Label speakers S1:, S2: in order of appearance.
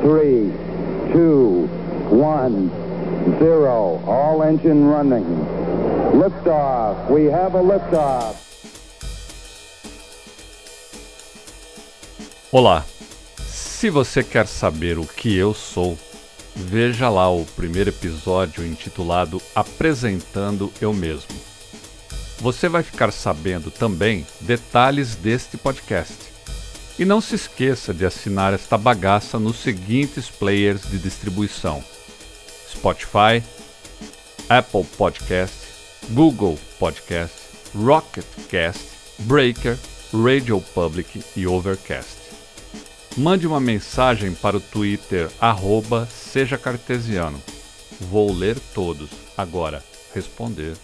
S1: three, two, one, zero. All engine running. Liftoff. We have a liftoff.
S2: Olá. Se você quer saber o que eu sou, veja lá o primeiro episódio intitulado Apresentando Eu Mesmo. Você vai ficar sabendo também detalhes deste podcast. E não se esqueça de assinar esta bagaça nos seguintes players de distribuição: Spotify, Apple Podcast, Google Podcast, Rocket Cast, Breaker, Radio Public e Overcast. Mande uma mensagem para o Twitter, arroba Seja Cartesiano. Vou ler todos. Agora, responder.